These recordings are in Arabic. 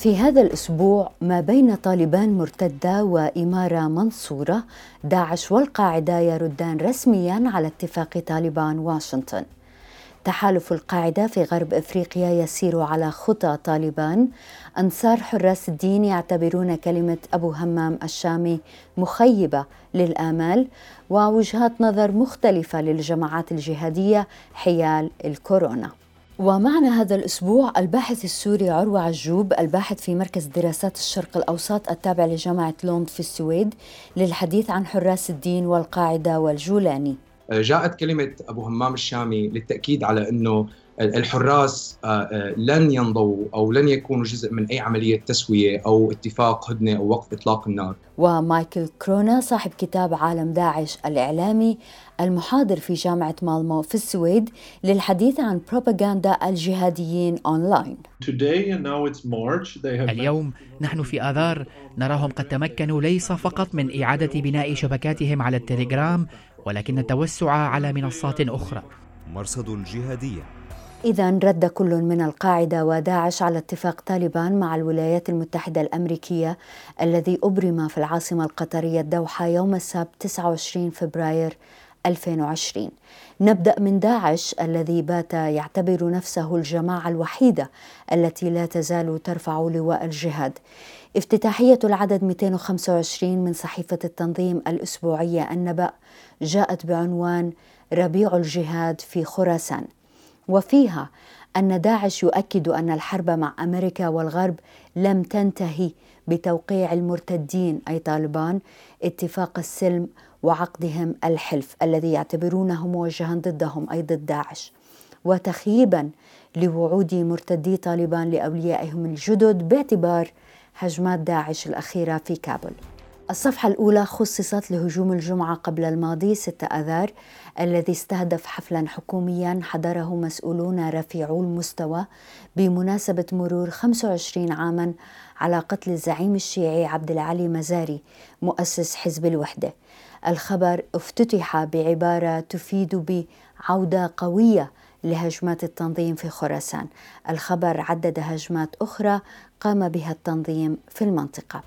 في هذا الأسبوع ما بين طالبان مرتدة وإمارة منصورة داعش والقاعدة يردان رسميا على اتفاق طالبان واشنطن. تحالف القاعدة في غرب إفريقيا يسير على خطى طالبان. أنصار حراس الدين يعتبرون كلمة أبو همام الشامي مخيبة للآمال ووجهات نظر مختلفة للجماعات الجهادية حيال الكورونا. ومعنا هذا الأسبوع الباحث السوري عروة عجوب الباحث في مركز دراسات الشرق الأوسط التابع لجامعة لوند في السويد للحديث عن حراس الدين والقاعدة والجولاني جاءت كلمة أبو همام الشامي للتأكيد على أنه الحراس آه، آه، لن ينضووا أو لن يكونوا جزء من أي عملية تسوية أو اتفاق هدنة أو وقف إطلاق النار. ومايكل كرونا صاحب كتاب عالم داعش الإعلامي المحاضر في جامعة مالمو في السويد للحديث عن بروباغندا الجهاديين أونلاين. اليوم نحن في آذار نراهم قد تمكنوا ليس فقط من إعادة بناء شبكاتهم على التليجرام ولكن التوسع على منصات أخرى. مرصد الجهاديه إذا رد كل من القاعدة وداعش على اتفاق طالبان مع الولايات المتحدة الأمريكية الذي أبرم في العاصمة القطرية الدوحة يوم السبت 29 فبراير 2020 نبدأ من داعش الذي بات يعتبر نفسه الجماعة الوحيدة التي لا تزال ترفع لواء الجهاد. افتتاحية العدد 225 من صحيفة التنظيم الأسبوعية النبأ جاءت بعنوان ربيع الجهاد في خراسان. وفيها أن داعش يؤكد أن الحرب مع أمريكا والغرب لم تنتهي بتوقيع المرتدين أي طالبان. اتفاق السلم وعقدهم الحلف الذي يعتبرونه موجها ضدهم أي ضد داعش. وتخييبا لوعود مرتدي طالبان لأوليائهم الجدد باعتبار هجمات داعش الأخيرة في كابل. الصفحة الأولى خصصت لهجوم الجمعة قبل الماضي 6 آذار الذي استهدف حفلا حكوميا حضره مسؤولون رفيعو المستوى بمناسبة مرور 25 عاما على قتل الزعيم الشيعي عبد العلي مزاري مؤسس حزب الوحدة. الخبر افتتح بعبارة تفيد بعودة قوية لهجمات التنظيم في خراسان. الخبر عدد هجمات أخرى قام بها التنظيم في المنطقة.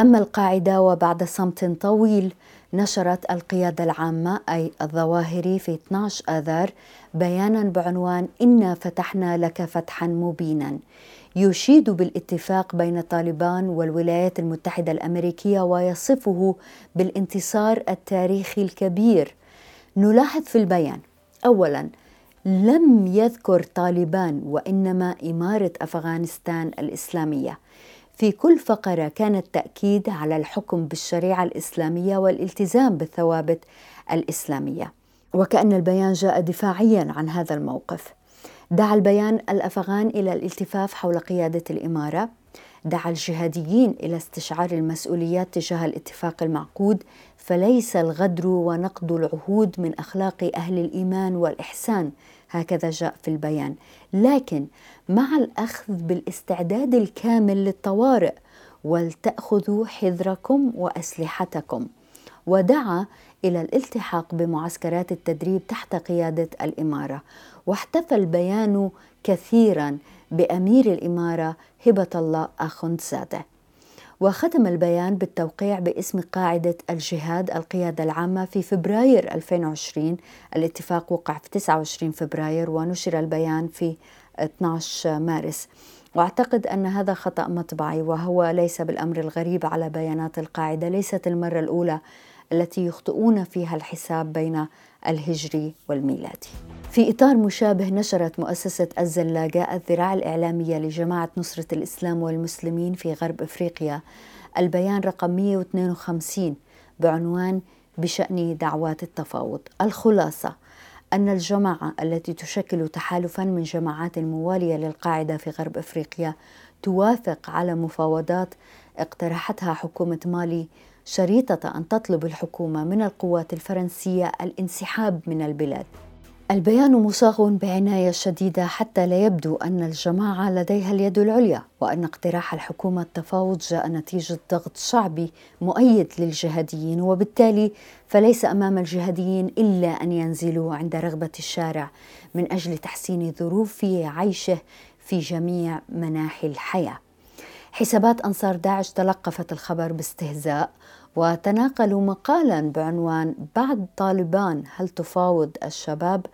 أما القاعدة وبعد صمت طويل نشرت القيادة العامة أي الظواهري في 12 آذار بيانا بعنوان إنا فتحنا لك فتحا مبينا. يشيد بالاتفاق بين طالبان والولايات المتحدة الأمريكية ويصفه بالانتصار التاريخي الكبير. نلاحظ في البيان أولا لم يذكر طالبان وإنما إمارة أفغانستان الإسلامية. في كل فقرة كان التأكيد على الحكم بالشريعة الإسلامية والالتزام بالثوابت الإسلامية. وكأن البيان جاء دفاعيا عن هذا الموقف. دعا البيان الأفغان إلى الالتفاف حول قيادة الإمارة. دعا الجهاديين إلى استشعار المسؤوليات تجاه الاتفاق المعقود فليس الغدر ونقض العهود من أخلاق أهل الإيمان والإحسان. هكذا جاء في البيان. لكن مع الأخذ بالاستعداد الكامل للطوارئ ولتأخذوا حذركم وأسلحتكم. ودعا إلى الالتحاق بمعسكرات التدريب تحت قيادة الإمارة. واحتفى البيان كثيرا بأمير الإمارة هبة الله اخندزاده وختم البيان بالتوقيع باسم قاعدة الجهاد القيادة العامة في فبراير 2020 الاتفاق وقع في 29 فبراير ونشر البيان في 12 مارس. واعتقد أن هذا خطأ مطبعي وهو ليس بالأمر الغريب على بيانات القاعدة ليست المرة الأولى التي يخطئون فيها الحساب بين الهجري والميلادي. في إطار مشابه نشرت مؤسسة الزلاقه الذراع الإعلامية لجماعة نصرة الإسلام والمسلمين في غرب إفريقيا البيان رقم 152 بعنوان بشأن دعوات التفاوض. الخلاصة أن الجماعة التي تشكل تحالفا من جماعات موالية للقاعدة في غرب أفريقيا توافق على مفاوضات اقترحتها حكومة مالي شريطة أن تطلب الحكومة من القوات الفرنسية الانسحاب من البلاد البيان مصاغ بعناية شديدة حتى لا يبدو أن الجماعة لديها اليد العليا وأن اقتراح الحكومة التفاوض جاء نتيجة ضغط شعبي مؤيد للجهاديين وبالتالي فليس أمام الجهاديين إلا أن ينزلوا عند رغبة الشارع من أجل تحسين ظروف عيشه في جميع مناحي الحياة. حسابات أنصار داعش تلقفت الخبر باستهزاء وتناقلوا مقالا بعنوان بعد طالبان هل تفاوض الشباب؟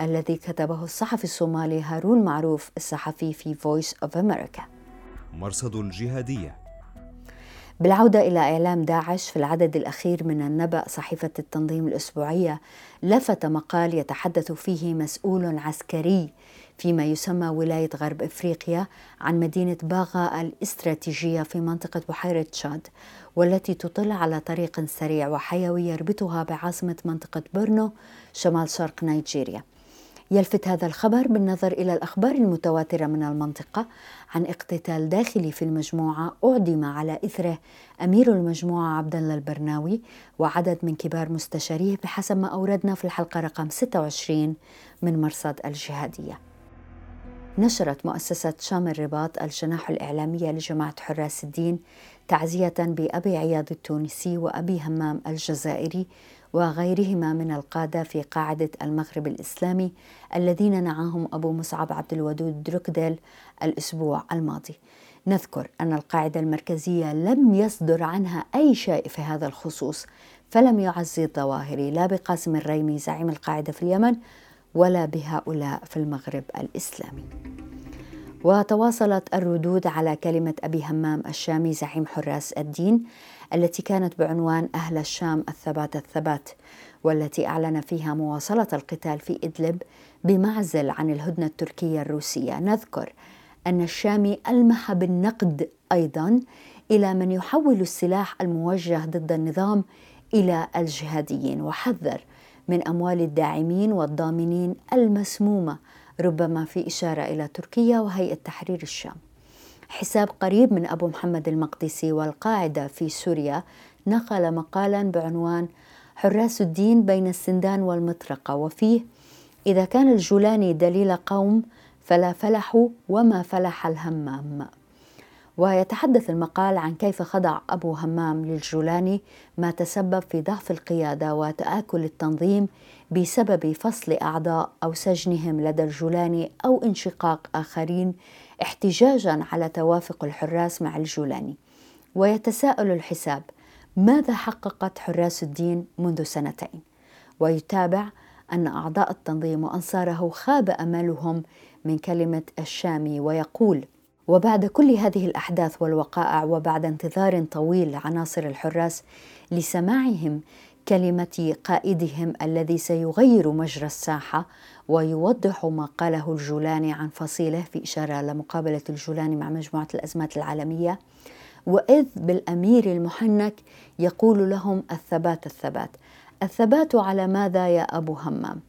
الذي كتبه الصحفي الصومالي هارون معروف الصحفي في Voice of America مرصد الجهاديه بالعودة إلى إعلام داعش في العدد الأخير من النبأ صحيفة التنظيم الأسبوعية لفت مقال يتحدث فيه مسؤول عسكري فيما يسمى ولاية غرب إفريقيا عن مدينة باغا الإستراتيجية في منطقة بحيرة تشاد والتي تطل على طريق سريع وحيوي يربطها بعاصمة منطقة بورنو شمال شرق نيجيريا يلفت هذا الخبر بالنظر إلى الأخبار المتواترة من المنطقة عن اقتتال داخلي في المجموعة أعدم على إثره أمير المجموعة عبد الله البرناوي وعدد من كبار مستشاريه بحسب ما أوردنا في الحلقة رقم 26 من مرصد الجهادية. نشرت مؤسسة شام الرباط الجناح الإعلامية لجماعة حراس الدين تعزية بأبي عياض التونسي وأبي همام الجزائري وغيرهما من القادة في قاعدة المغرب الإسلامي الذين نعاهم أبو مصعب عبد الودود دركديل الأسبوع الماضي. نذكر أن القاعدة المركزية لم يصدر عنها أي شيء في هذا الخصوص فلم يعزي الظواهري لا بقاسم الريمي زعيم القاعدة في اليمن ولا بهؤلاء في المغرب الإسلامي. وتواصلت الردود على كلمة أبي همام الشامي زعيم حراس الدين التي كانت بعنوان أهل الشام الثبات الثبات والتي أعلن فيها مواصلة القتال في إدلب بمعزل عن الهدنة التركية الروسية. نذكر أن الشامي ألمح بالنقد أيضا إلى من يحول السلاح الموجه ضد النظام إلى الجهاديين. وحذر من أموال الداعمين والضامنين المسمومة ربما في إشارة إلى تركيا وهيئة تحرير الشام. حساب قريب من أبو محمد المقدسي والقاعدة في سوريا نقل مقالا بعنوان حراس الدين بين السندان والمطرقة وفيه إذا كان الجولاني دليل قوم فلا فلحوا وما فلح الهمام ويتحدث المقال عن كيف خضع أبو همام للجولاني ما تسبب في ضعف القيادة وتآكل التنظيم بسبب فصل أعضاء أو سجنهم لدى الجولاني أو انشقاق آخرين احتجاجا على توافق الحراس مع الجولاني. ويتساءل الحساب ماذا حققت حراس الدين منذ سنتين؟ ويتابع أن أعضاء التنظيم وأنصاره خاب أملهم من كلمة الشامي ويقول وبعد كل هذه الأحداث والوقائع وبعد انتظار طويل لعناصر الحراس لسماعهم كلمة قائدهم الذي سيغير مجرى الساحة ويوضح ما قاله الجولاني عن فصيله في إشارة لمقابلة الجولاني مع مجموعة الأزمات العالمية. وإذ بالأمير المحنك يقول لهم الثبات الثبات. الثبات على ماذا يا أبو همام؟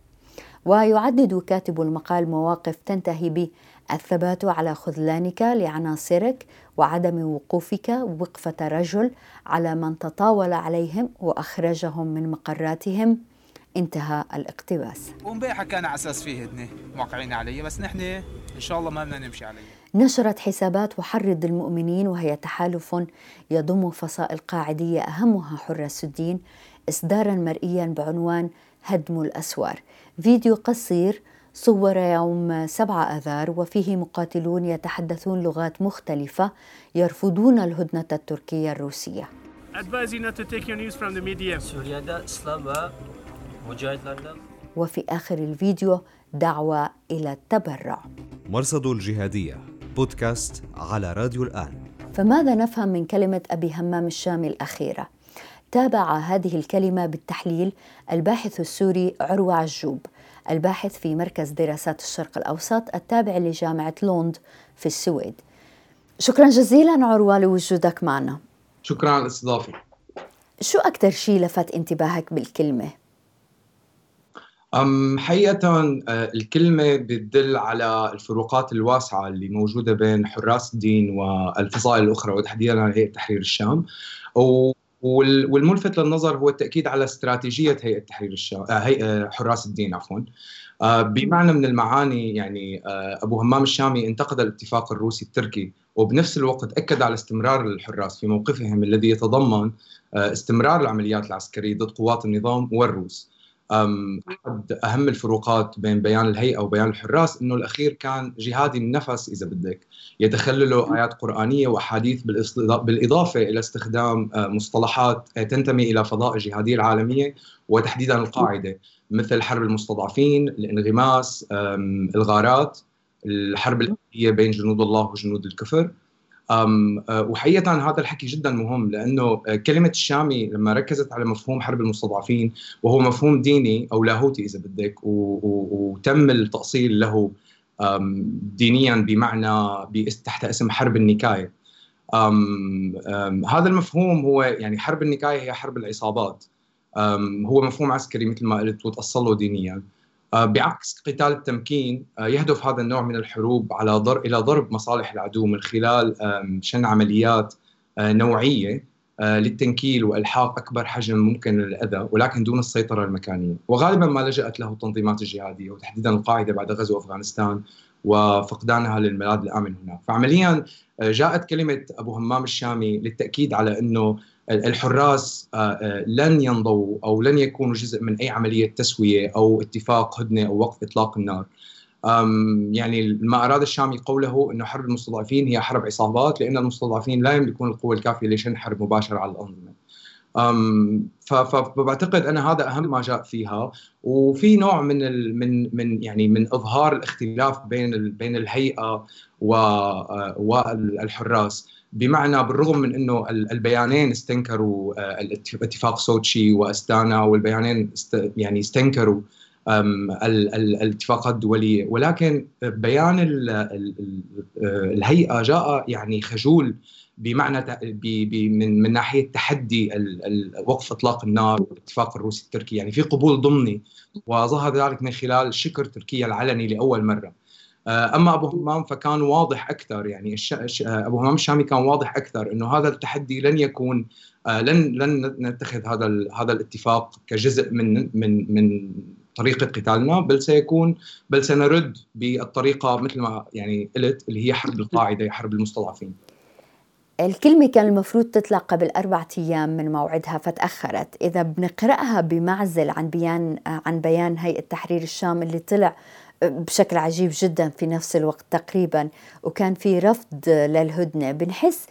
ويعدد كاتب المقال مواقف تنتهي ب الثبات على خذلانك لعناصرك وعدم وقوفك وقفة رجل على من تطاول عليهم وأخرجهم من مقراتهم. انتهى الاقتباس. ومبيحة كان على أساس فيه هدنة موقعين عليه بس نحن إن شاء الله ما بدنا نمشي عليه نشرت حسابات وحرض المؤمنين وهي تحالف يضم فصائل قاعدية أهمها حراس الدين إصدارا مرئيا بعنوان هدم الأسوار. فيديو قصير صور يوم 7 آذار وفيه مقاتلون يتحدثون لغات مختلفة يرفضون الهدنة التركية الروسية. وفي آخر الفيديو دعوة إلى التبرع. مرصد الجهادية بودكاست على راديو الآن. فماذا نفهم من كلمة أبي همام الشامي الأخيرة؟ تابع هذه الكلمة بالتحليل الباحث السوري عروة عجوب الباحث في مركز دراسات الشرق الأوسط التابع لجامعة لوند في السويد. شكرا جزيلا عروة لوجودك معنا. شكرا على الاستضافة شو أكثر شيء لفت انتباهك بالكلمة؟ أم حقيقة آه، الكلمة بتدل على الفروقات الواسعة اللي موجودة بين حراس الدين والفصائل الأخرى وتحديدا هيئة تحرير الشام. والملفت للنظر هو التأكيد على استراتيجية هيئة تحرير الشام آه، هيئة حراس الدين عفوا آه، بمعنى من المعاني يعني أبو همام الشامي انتقد الاتفاق الروسي التركي وبنفس الوقت أكد على استمرار الحراس في موقفهم الذي يتضمن استمرار العمليات العسكرية ضد قوات النظام والروس. أحد أهم الفروقات بين بيان الهيئة وبيان الحراس إنه الأخير كان جهادي النفس إذا بدك يتخلله آيات قرآنية وأحاديث بالإضافة إلى استخدام مصطلحات تنتمي إلى فضاء الجهاديه العالمية وتحديدا القاعدة مثل حرب المستضعفين، الانغماس، الغارات، الحرب الاهليه بين جنود الله وجنود الكفر. وحقيقة هذا الحكي جدا مهم لأنه أه، كلمة الشامي لما ركزت على مفهوم حرب المستضعفين وهو مفهوم ديني أو لاهوتي إذا بدك وتم التأصيل له دينيا بمعنى تحت اسم حرب النكاية. أم أم هذا المفهوم هو يعني حرب النكاية هي حرب العصابات. هو مفهوم عسكري مثل ما قلت وتأصل له دينيا. بعكس قتال التمكين آه، يهدف هذا النوع من الحروب على ضرب إلى ضرب مصالح العدو من خلال شن عمليات آه، نوعية للتنكيل وإلحاق أكبر حجم ممكن للأذى ولكن دون السيطرة المكانية، وغالبا ما لجأت له التنظيمات الجهادية وتحديدا القاعدة بعد غزو أفغانستان وفقدانها للملاذ الآمن هناك، فعمليا جاءت كلمة أبو همام الشامي للتأكيد على إنه الحراس آه، آه، لن ينضوا أو لن يكونوا جزء من أي عملية تسوية أو اتفاق هدنة أو وقف إطلاق النار. يعني ما أراد الشامي قوله إنه حرب المستضعفين هي حرب عصابات لأن المستضعفين لا يملكون القوة الكافية لشن حرب مباشرة على الانظمه. فبعتقد أنا هذا أهم ما جاء فيها وفي نوع من ال من من يعني من إظهار الاختلاف بين بين الهيئة آه، والحراس بمعنى بالرغم من إنه البيانين استنكروا آه، اتفاق سوتشي وأستانا والبيانين يعني استنكروا الاتفاقات الدوليه ولكن بيان الهيئة جاء يعني خجول بمعنى من من ناحية تحدي وقف إطلاق النار والاتفاق الروسي التركي. يعني في قبول ضمني وظهر ذلك من خلال شكر تركيا العلني لأول مرة. أما أبو همام فكان واضح أكثر يعني الش... أبو همام الشامي كان واضح أكثر إنه هذا التحدي لن يكون آه، لن لن نتخذ هذا. هذا الاتفاق كجزء من من من طريقة قتالنا بل سيكون بل سنرد بالطريقة مثل ما يعني قلت اللي هي حرب القاعدة حرب المستضعفين الكلمة كان المفروض تطلع قبل أربعة أيام من موعدها فتأخرت إذا بنقرأها بمعزل عن بيان عن بيان هيئة تحرير الشام اللي طلع بشكل عجيب جدا في نفس الوقت تقريبا وكان في رفض للهدنة. بنحس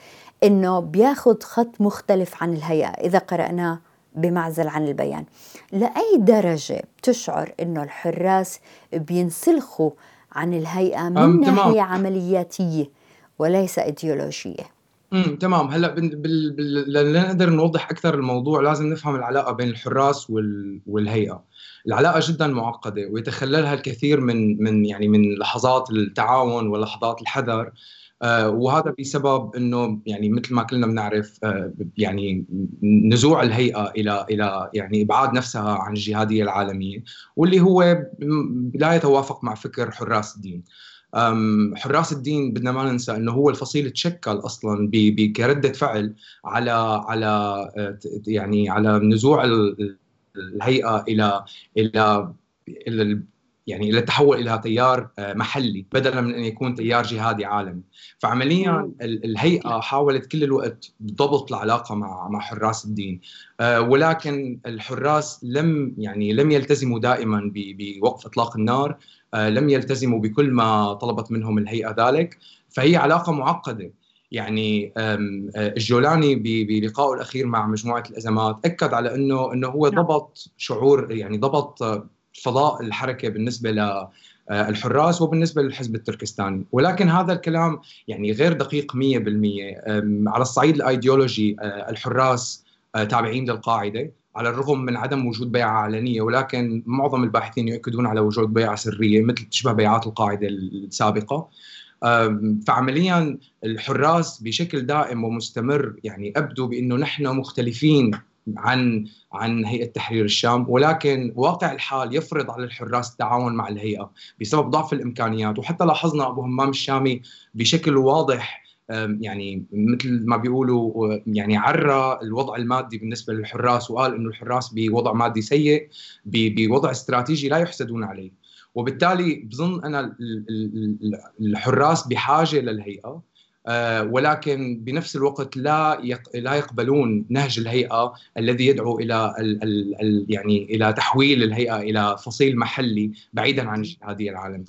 إنه بياخذ خط مختلف عن الهيئة إذا قرأناه بمعزل عن البيان. لأي درجة بتشعر إنه الحراس بينسلخوا عن الهيئة من ناحية عملياتية وليس إيديولوجية؟ امم تمام. هلأ بال... بال... لنقدر نوضح أكثر الموضوع لازم نفهم العلاقة بين الحراس وال... والهيئة. العلاقة جدا معقدة ويتخللها الكثير من من يعني من لحظات التعاون ولحظات الحذر آه وهذا بسبب إنه يعني مثل ما كلنا بنعرف آه يعني نزوع الهيئة إلى إلى يعني إبعاد نفسها عن الجهادية العالمية واللي هو لا يتوافق مع فكر حراس الدين. حراس الدين بدنا ما ننسى إنه هو الفصيل تشكل أصلا كرده فعل على على آه، يعني على نزوع الهيئة إلى إلى إلى يعني إلى التحول إلى تيار آه، محلي بدلا من أن يكون تيار جهادي عالمي. فعمليا الهيئة حاولت كل الوقت ضبط العلاقة مع مع حراس الدين آه، ولكن الحراس لم يعني لم يلتزموا دائما بوقف إطلاق النار آه، لم يلتزموا بكل ما طلبت منهم الهيئة ذلك. فهي علاقة معقدة. يعني الجولاني بلقائه الأخير مع مجموعة الأزمات أكد على إنه إنه هو نعم. ضبط شعور يعني ضبط فضاء الحركة بالنسبة ل الحراس وبالنسبة للحزب التركستاني ولكن هذا الكلام يعني غير دقيق 100% على الصعيد الأيديولوجي الحراس تابعين للقاعدة على الرغم من عدم وجود بيعة علنية ولكن معظم الباحثين يؤكدون على وجود بيعة سرية مثل تشبه بيعات القاعدة السابقة فعمليا الحراس بشكل دائم ومستمر يعني ابدوا بأنه نحن مختلفين عن عن هيئة تحرير الشام ولكن واقع الحال يفرض على الحراس التعاون مع الهيئة بسبب ضعف الإمكانيات. وحتى لاحظنا أبو همام الشامي بشكل واضح يعني مثل ما بيقولوا يعني عرى الوضع المادي بالنسبة للحراس وقال إنه الحراس بوضع مادي سيء بوضع استراتيجي لا يحسدون عليه. وبالتالي بظن أنا الحراس بحاجة للهيئة آه، ولكن بنفس الوقت لا لا يقبلون نهج الهيئة الذي يدعو إلى ال ال يعني إلى تحويل الهيئة إلى فصيل محلي بعيدا عن الجهاديه العالميه.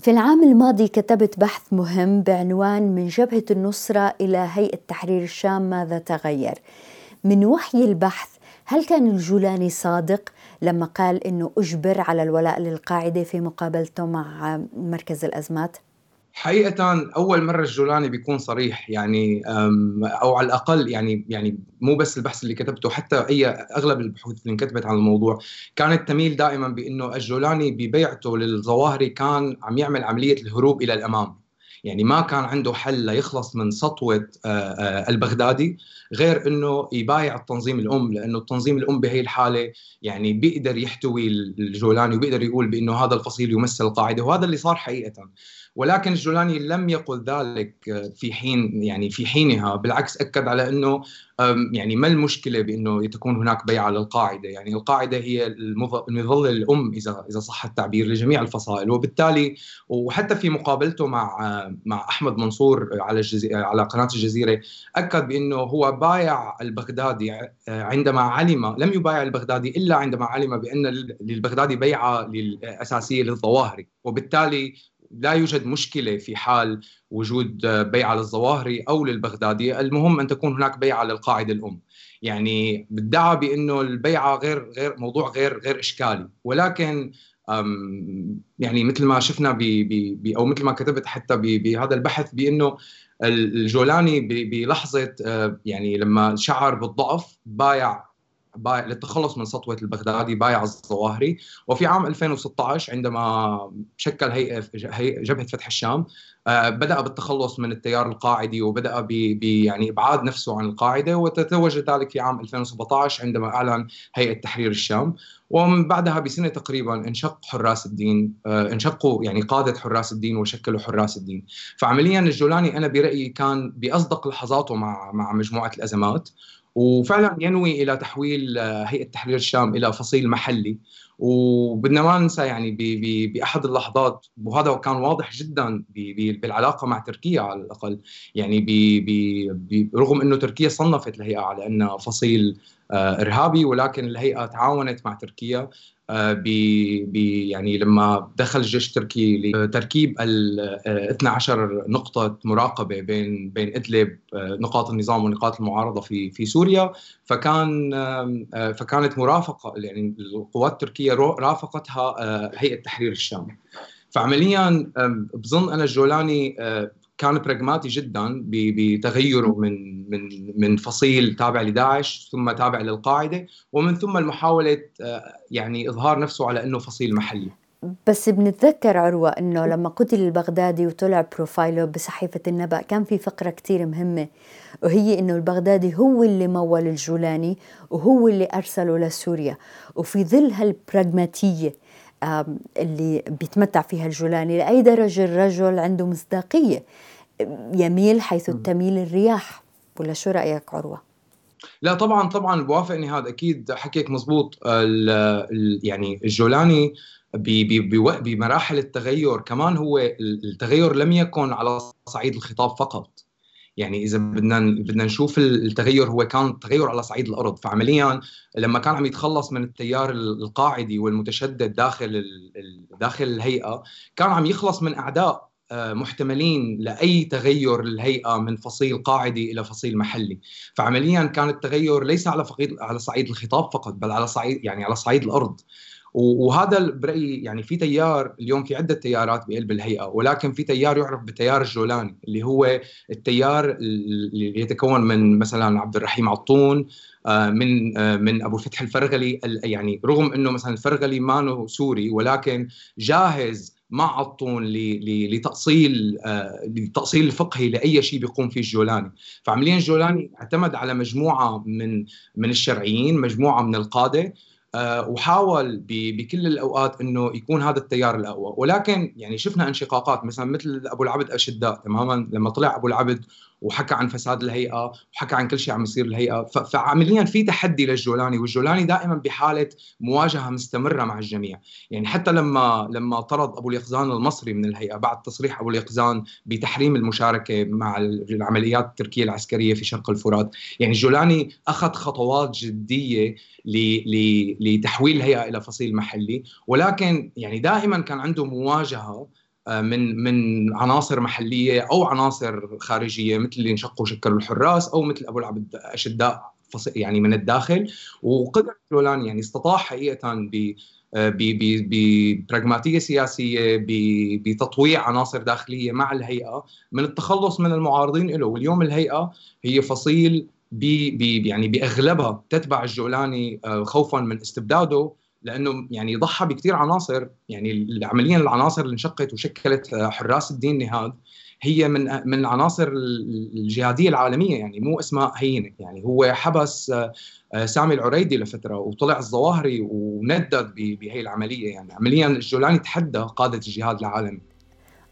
في العام الماضي كتبت بحث مهم بعنوان من جبهة النصرة إلى هيئة تحرير الشام ماذا تغير؟ من وحي البحث هل كان الجولاني صادق لما قال إنه أجبر على الولاء للقاعدة في مقابلته مع مركز الأزمات؟ حقيقة أول مرة الجولاني بيكون صريح يعني أو على الأقل يعني يعني مو بس البحث اللي كتبته حتى أي أغلب البحوث اللي انكتبت عن الموضوع كانت تميل دائما بأنه الجولاني ببيعته للظواهري كان عم يعمل عملية الهروب إلى الأمام يعني ما كان عنده حل ليخلص من سطوة البغدادي غير إنه يبايع التنظيم الأم لأنه التنظيم الأم بهي الحالة يعني بيقدر يحتوي الجولاني وبيقدر يقول بإنه هذا الفصيل يمثل القاعدة وهذا اللي صار حقيقة. ولكن الجولاني لم يقل ذلك في حين يعني في حينها بالعكس أكد على إنه يعني ما المشكلة بإنه تكون هناك بيعة للقاعدة؟ يعني القاعدة هي المظلة الام إذا إذا صح التعبير لجميع الفصائل. وبالتالي وحتى في مقابلته مع مع أحمد منصور على الجزيرة على قناة الجزيرة أكد بإنه هو بايع البغدادي عندما علم لم يبايع البغدادي إلا عندما علم بأن للبغدادي بيعة اساسيه للظواهري. وبالتالي لا يوجد مشكلة في حال وجود بيعة للظواهري أو للبغدادي، المهم أن تكون هناك بيعة للقاعدة الأم. يعني بدعى بأنه البيعة غير غير موضوع غير غير إشكالي، ولكن يعني مثل ما شفنا بي بي أو مثل ما كتبت حتى بهذا البحث بأنه الجولاني بلحظة آه، يعني لما شعر بالضعف بايع بايع للتخلص من سطوة البغدادي بايع الظواهري. وفي عام 2016 عندما شكل هيئة جبهة فتح الشام آه، بدأ بالتخلص من التيار القاعدي وبدأ ب يعني ابعاد نفسه عن القاعدة وتتوج ذلك في عام 2017 عندما أعلن هيئة تحرير الشام. ومن بعدها بسنة تقريبا انشق حراس الدين آه، انشقوا يعني قادة حراس الدين وشكلوا حراس الدين. فعمليا الجولاني أنا برأيي كان بأصدق لحظاته مع مع مجموعة الأزمات. وفعلا ينوي إلى تحويل آه، هيئة تحرير الشام إلى فصيل محلي. وبدنا ما ننسى يعني بأحد اللحظات وهذا كان واضح جدا بالعلاقة مع تركيا على الأقل. يعني رغم إنه تركيا صنفت الهيئة على أنها فصيل آه، إرهابي ولكن الهيئة تعاونت مع تركيا. ب يعني لما دخل الجيش التركي لتركيب ال 12 آه، نقطة مراقبة بين بين إدلب نقاط النظام ونقاط المعارضة في في سوريا فكان فكانت مرافقة يعني القوات التركية رافقتها هيئة تحرير الشام. فعمليا بظن أنا الجولاني كان براغماتي جدا بتغيره من من من فصيل تابع لداعش ثم تابع للقاعدة ومن ثم المحاولة آه، يعني إظهار نفسه على إنه فصيل محلي. بس بنتذكر عروة أنه لما قتل البغدادي وطلع بروفايله بصحيفة النبأ كان في فقرة كتير مهمة وهي أنه البغدادي هو اللي مول الجولاني وهو اللي أرسله لسوريا. وفي ظل هالبراغماتية اللي بيتمتع فيها الجولاني لأي درجة الرجل عنده مصداقية يميل حيث تميل الرياح. ولا شو رأيك عروة؟ لا طبعا طبعا بوافقني هذا أكيد حكيك مزبوط يعني الجولاني بمراحل التغير. كمان هو التغير لم يكن على صعيد الخطاب فقط. يعني إذا بدنا بدنا نشوف التغير هو كان تغير على صعيد الأرض فعمليا لما كان عم يتخلص من التيار القاعدي والمتشدد داخل داخل الهيئة كان عم يخلص من أعداء آه، محتملين لأي تغير للهيئه من فصيل قاعدي إلى فصيل محلي، فعمليا كان التغير ليس على على صعيد الخطاب فقط بل على صعيد يعني على صعيد الأرض. وهذا برأيي يعني في تيار اليوم في عدة تيارات بقلب الهيئة ولكن في تيار يعرف بتيار الجولاني اللي هو التيار اللي يتكون من مثلا عبد الرحيم عطون آه، من آه، من أبو فتح الفرغلي يعني رغم إنه مثلا الفرغلي ما سوري ولكن جاهز ما عطون لتأصيل للتاصيل الفقهي لأي شيء بيقوم فيه الجولاني. فعمليا الجولاني اعتمد على مجموعة من من الشرعيين مجموعة من القادة آه، وحاول بكل الأوقات إنه يكون هذا التيار الأقوى. ولكن يعني شفنا انشقاقات مثلا مثل أبو العبد أشداء تماما؟ لما طلع أبو العبد وحكى عن فساد الهيئة وحكى عن كل شيء عم يصير الهيئة. فعمليا في تحدي للجولاني والجولاني دائما بحالة مواجهة مستمرة مع الجميع. يعني حتى لما لما طرد أبو اليقظان المصري من الهيئة بعد تصريح أبو اليقظان بتحريم المشاركة مع العمليات التركية العسكرية في شرق الفرات. يعني الجولاني أخذ خطوات جدية لتحويل الهيئة إلى فصيل محلي. ولكن يعني دائما كان عنده مواجهة من من عناصر محلية أو عناصر خارجية مثل اللي انشقوا وشكلوا الحراس أو مثل أبو العبد أشداء يعني من الداخل. وقدر لولان يعني استطاع حقيقه ب آه، ببراغماتيه سياسية بتطويع عناصر داخلية مع الهيئة. من التخلص من المعارضين له واليوم الهيئة هي فصيل بي يعني بأغلبها تتبع الجولاني آه، خوفا من استبداده. لأنه يعني ضحى بكثير عناصر يعني عمليا العناصر اللي انشقت وشكلت حراس الدين نهاد هي من من العناصر الجهادية العالمية يعني مو اسماء هينه يعني هو حبس آه، سامي العريدي لفترة وطلع الظواهري وندد بهي العملية يعني عمليا الجولاني تحدى قادة الجهاد العالمي.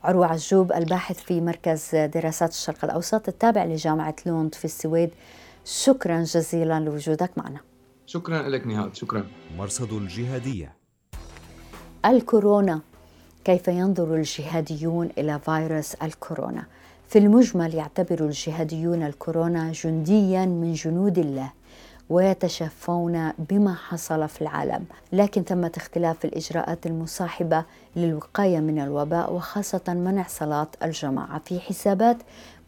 عروة عجوب الباحث في مركز دراسات الشرق الأوسط التابع لجامعة لوند في السويد. شكرا جزيلا لوجودك معنا. شكرا لك نهاد شكرا. مرصد الجهادية. الكورونا. كيف ينظر الجهاديون إلى فيروس الكورونا؟ في المجمل يعتبر الجهاديون الكورونا جنديا من جنود الله ويتشفون بما حصل في العالم. لكن ثمة اختلاف في الإجراءات المصاحبة للوقاية من الوباء وخاصة منع صلاة الجماعة. في حسابات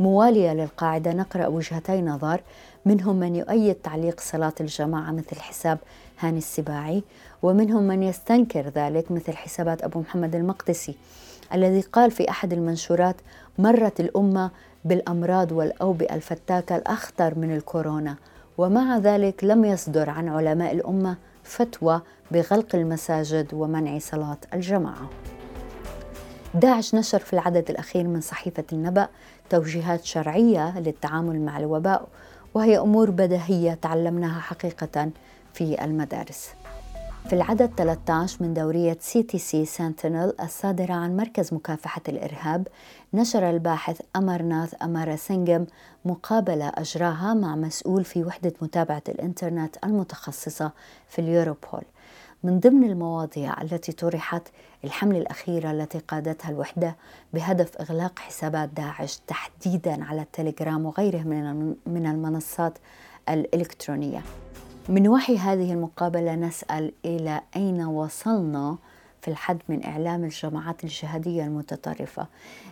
موالية للقاعدة نقرأ وجهتي نظر منهم من يؤيد تعليق صلاة الجماعة مثل حساب هاني السباعي ومنهم من يستنكر ذلك مثل حسابات أبو محمد المقدسي الذي قال في أحد المنشورات مرت الأمة بالأمراض والأوبئة الفتاكة الأخطر من الكورونا ومع ذلك لم يصدر عن علماء الأمة فتوى بغلق المساجد ومنع صلاة الجماعة. داعش نشر في العدد الأخير من صحيفة النبأ توجيهات شرعية للتعامل مع الوباء وهي أمور بديهية تعلمناها حقيقة في المدارس. في العدد 13 من دورية CTC Sentinel الصادرة عن مركز مكافحة الإرهاب نشر الباحث أمرناث أماراسينجم مقابلة أجراها مع مسؤول في وحدة متابعة الإنترنت المتخصصة في اليوروبول من ضمن المواضيع التي طرحت الحملة الأخيرة التي قادتها الوحدة بهدف إغلاق حسابات داعش تحديدا على التليجرام وغيره من المنصات الإلكترونية. من وحي هذه المقابلة نسأل إلى أين وصلنا في الحد من إعلام الجماعات الجهادية المتطرفة.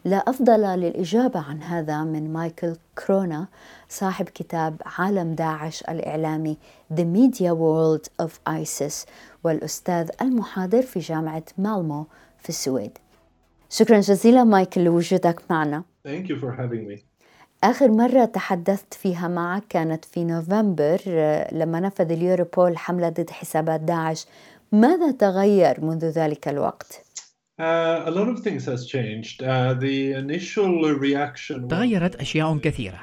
لا أفضل للإجابة عن هذا من مايكل كرونا صاحب كتاب عالم داعش الإعلامي The Media World of ISIS والأستاذ المحاضر في جامعة مالمو في السويد. شكرا جزيلا مايكل لوجودك معنا. Thank you for having me. آخر مرة تحدثت فيها معك كانت في نوفمبر لما نفذ اليوروبول حملة ضد حسابات داعش ماذا تغير منذ ذلك الوقت؟ تغيرت أشياء كثيرة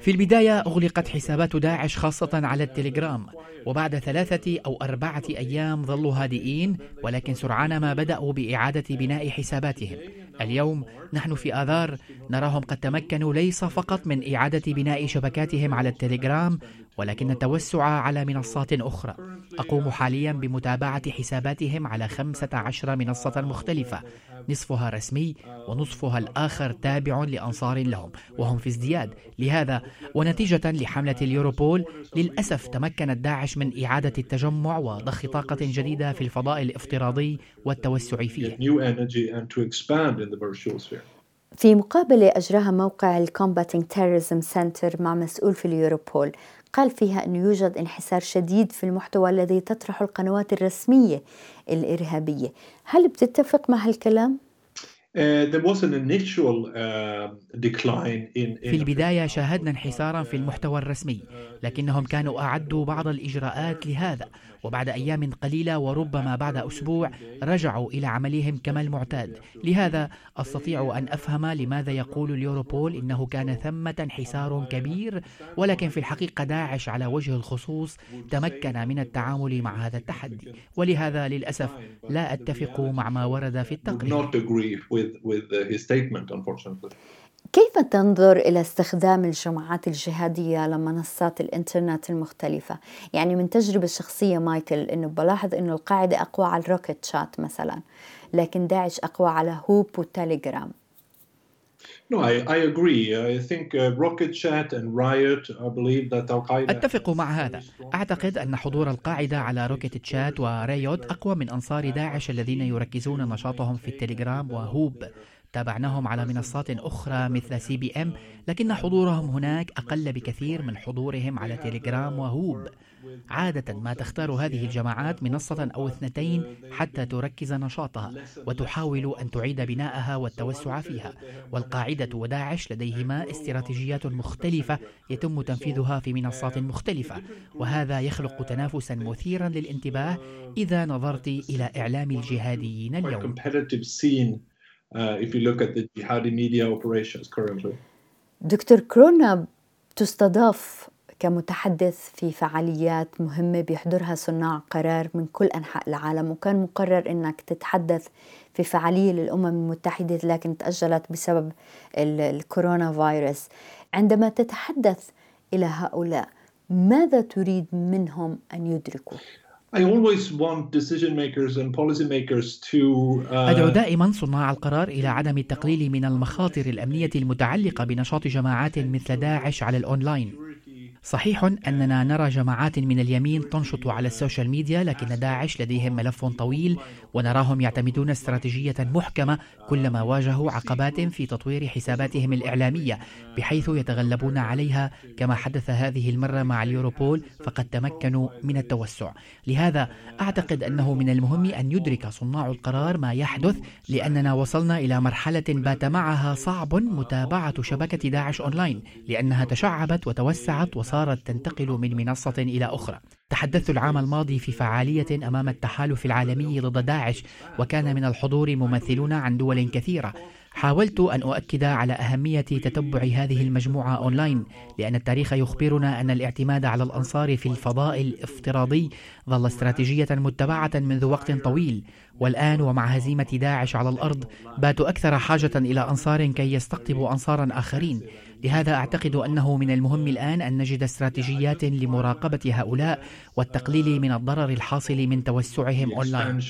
في البداية أغلقت حسابات داعش خاصة على التليجرام وبعد ثلاثة أو أربعة أيام ظلوا هادئين ولكن سرعان ما بدأوا بإعادة بناء حساباتهم. اليوم نحن في آذار نراهم قد تمكنوا ليس فقط من إعادة بناء شبكاتهم على التليجرام ولكن التوسع على منصات أخرى. أقوم حاليا بمتابعة حساباتهم على 15 منصة مختلفة. نصفها رسمي ونصفها الآخر تابع لأنصار لهم وهم في ازدياد. لهذا ونتيجة لحملة اليوروبول للأسف تمكنت داعش من إعادة التجمع وضخ طاقة جديدة في الفضاء الافتراضي والتوسع فيه. في مقابلة أجراها موقع ال Combating Terrorism Center مع مسؤول في اليوروبول قال فيها أنه يوجد انحسار شديد في المحتوى الذي تطرحه القنوات الرسمية الإرهابية. هل بتتفق مع هالكلام؟ there was an initial uh, decline in, in في البداية شاهدنا انحسارا في المحتوى الرسمي. لكنهم كانوا أعدوا بعض الإجراءات لهذا وبعد أيام قليلة وربما بعد أسبوع رجعوا إلى عملهم كما المعتاد. لهذا أستطيع أن أفهم لماذا يقول اليوروبول إنه كان ثمة انحسار كبير ولكن في الحقيقة داعش على وجه الخصوص تمكن من التعامل مع هذا التحدي. ولهذا للأسف لا أتفق مع ما ورد في التقرير. كيف تنظر إلى استخدام الجماعات الجهادية لمنصات الإنترنت المختلفة؟ يعني من تجربة شخصية مايكل إنه بلاحظ إنه القاعدة أقوى على الروكت شات مثلا لكن داعش أقوى على هوب وتليجرام No, I, I agree. I think Rocket Chat and Riot, I believe that Al Qaeda. أتفق مع هذا. أعتقد أن حضور القاعدة على Rocket Chat و Riot أقوى من أنصار داعش الذين يركزون نشاطهم في التليجرام و Hoop. تابعناهم على منصات أخرى مثل CPM لكن حضورهم هناك أقل بكثير من حضورهم على تيليجرام و Hoop. عادة ما تختار هذه الجماعات منصة أو اثنتين حتى تركز نشاطها وتحاول أن تعيد بناءها والتوسع فيها. والقاعدة وداعش لديهما استراتيجيات مختلفة يتم تنفيذها في منصات مختلفة وهذا يخلق تنافسا مثيرا للانتباه إذا نظرت إلى إعلام الجهاديين اليوم. If you look at the jihadi media operations currently. دكتور كورونا تستضاف كمتحدث في فعاليات مهمة بيحضرها صناع قرار من كل أنحاء العالم وكان مقرر أنك تتحدث في فعالية للأمم المتحدة لكن تأجلت بسبب الكورونا فيروس عندما تتحدث إلى هؤلاء ماذا تريد منهم أن يدركوا؟ I always want decision makers and policymakers to uh... أدعو دائما صناع القرار إلى عدم التقليل من المخاطر الأمنية المتعلقة بنشاط جماعات مثل داعش على الأونلاين. صحيح أننا نرى جماعات من اليمين تنشط على ال social media لكن داعش لديهم ملف طويل ونراهم يعتمدون استراتيجية محكمة كلما واجهوا عقبات في تطوير حساباتهم الإعلامية بحيث يتغلبون عليها كما حدث هذه المرة مع اليوروبول فقد تمكنوا من التوسع. لهذا أعتقد أنه من المهم أن يدرك صناع القرار ما يحدث لأننا وصلنا إلى مرحلة بات معها صعب متابعة شبكة داعش أونلاين لأنها تشعبت وتوسعت وصارت صارت تنتقل من منصة إلى أخرى. تحدثت العام الماضي في فعالية أمام التحالف العالمي ضد داعش وكان من الحضور ممثلون عن دول كثيرة. حاولت أن أؤكد على أهمية تتبع هذه المجموعة أونلاين لأن التاريخ يخبرنا أن الاعتماد على الأنصار في الفضاء الافتراضي ظل استراتيجية متبعة منذ وقت طويل. والآن ومع هزيمة داعش على الأرض باتوا أكثر حاجة إلى أنصار كي يستقطبوا أنصارا آخرين. لهذا أعتقد أنه من المهم الآن أن نجد استراتيجيات لمراقبة هؤلاء والتقليل من الضرر الحاصل من توسعهم أونلاين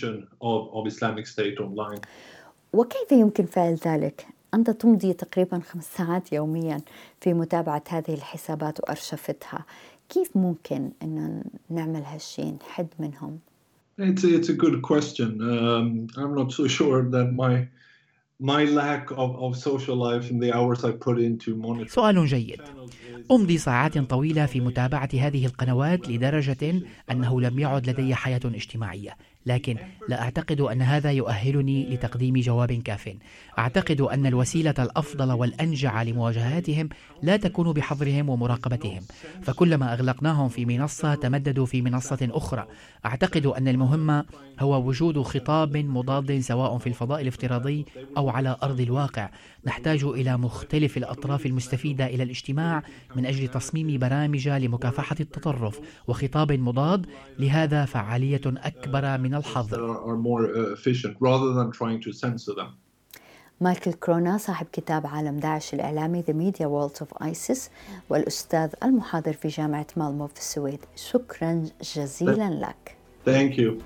وكيف يمكن فعل ذلك؟ أنت تمضي تقريبا خمس ساعات يوميا في متابعة هذه الحسابات وأرشفتها كيف ممكن أن نعمل هالشيء نحد منهم؟ It's a, it's a good question. Um, I'm not so sure that my my lack of, of social life and the hours I put into monitoring. سؤال جيد. أمضي ساعات طويلة في متابعة هذه القنوات لدرجة أنه لم يعد لدي حياة اجتماعية لكن لا أعتقد أن هذا يؤهلني لتقديم جواب كاف. أعتقد أن الوسيلة الأفضل والأنجع لمواجهاتهم لا تكون بحظرهم ومراقبتهم. فكلما أغلقناهم في منصة تمددوا في منصة أخرى. أعتقد أن المهم هو وجود خطاب مضاد سواء في الفضاء الافتراضي أو على أرض الواقع. نحتاج إلى مختلف الأطراف المستفيدة إلى الاجتماع من أجل تصميم برامج لمكافحة التطرف. وخطاب مضاد لهذا فعالية أكبر من الحظر uh, مايكل كرونا صاحب كتاب عالم داعش الإعلامي The Media World of ISIS والأستاذ المحاضر في جامعة مالمو في السويد. شكرا جزيلا لك. Thank you.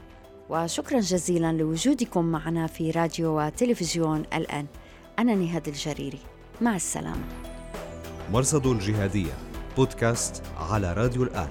وشكرا جزيلا لوجودكم معنا في راديو وتلفزيون الآن. أنا نهاد الجريري. مع السلامة. مرصد الجهادية بودكاست على راديو الآن.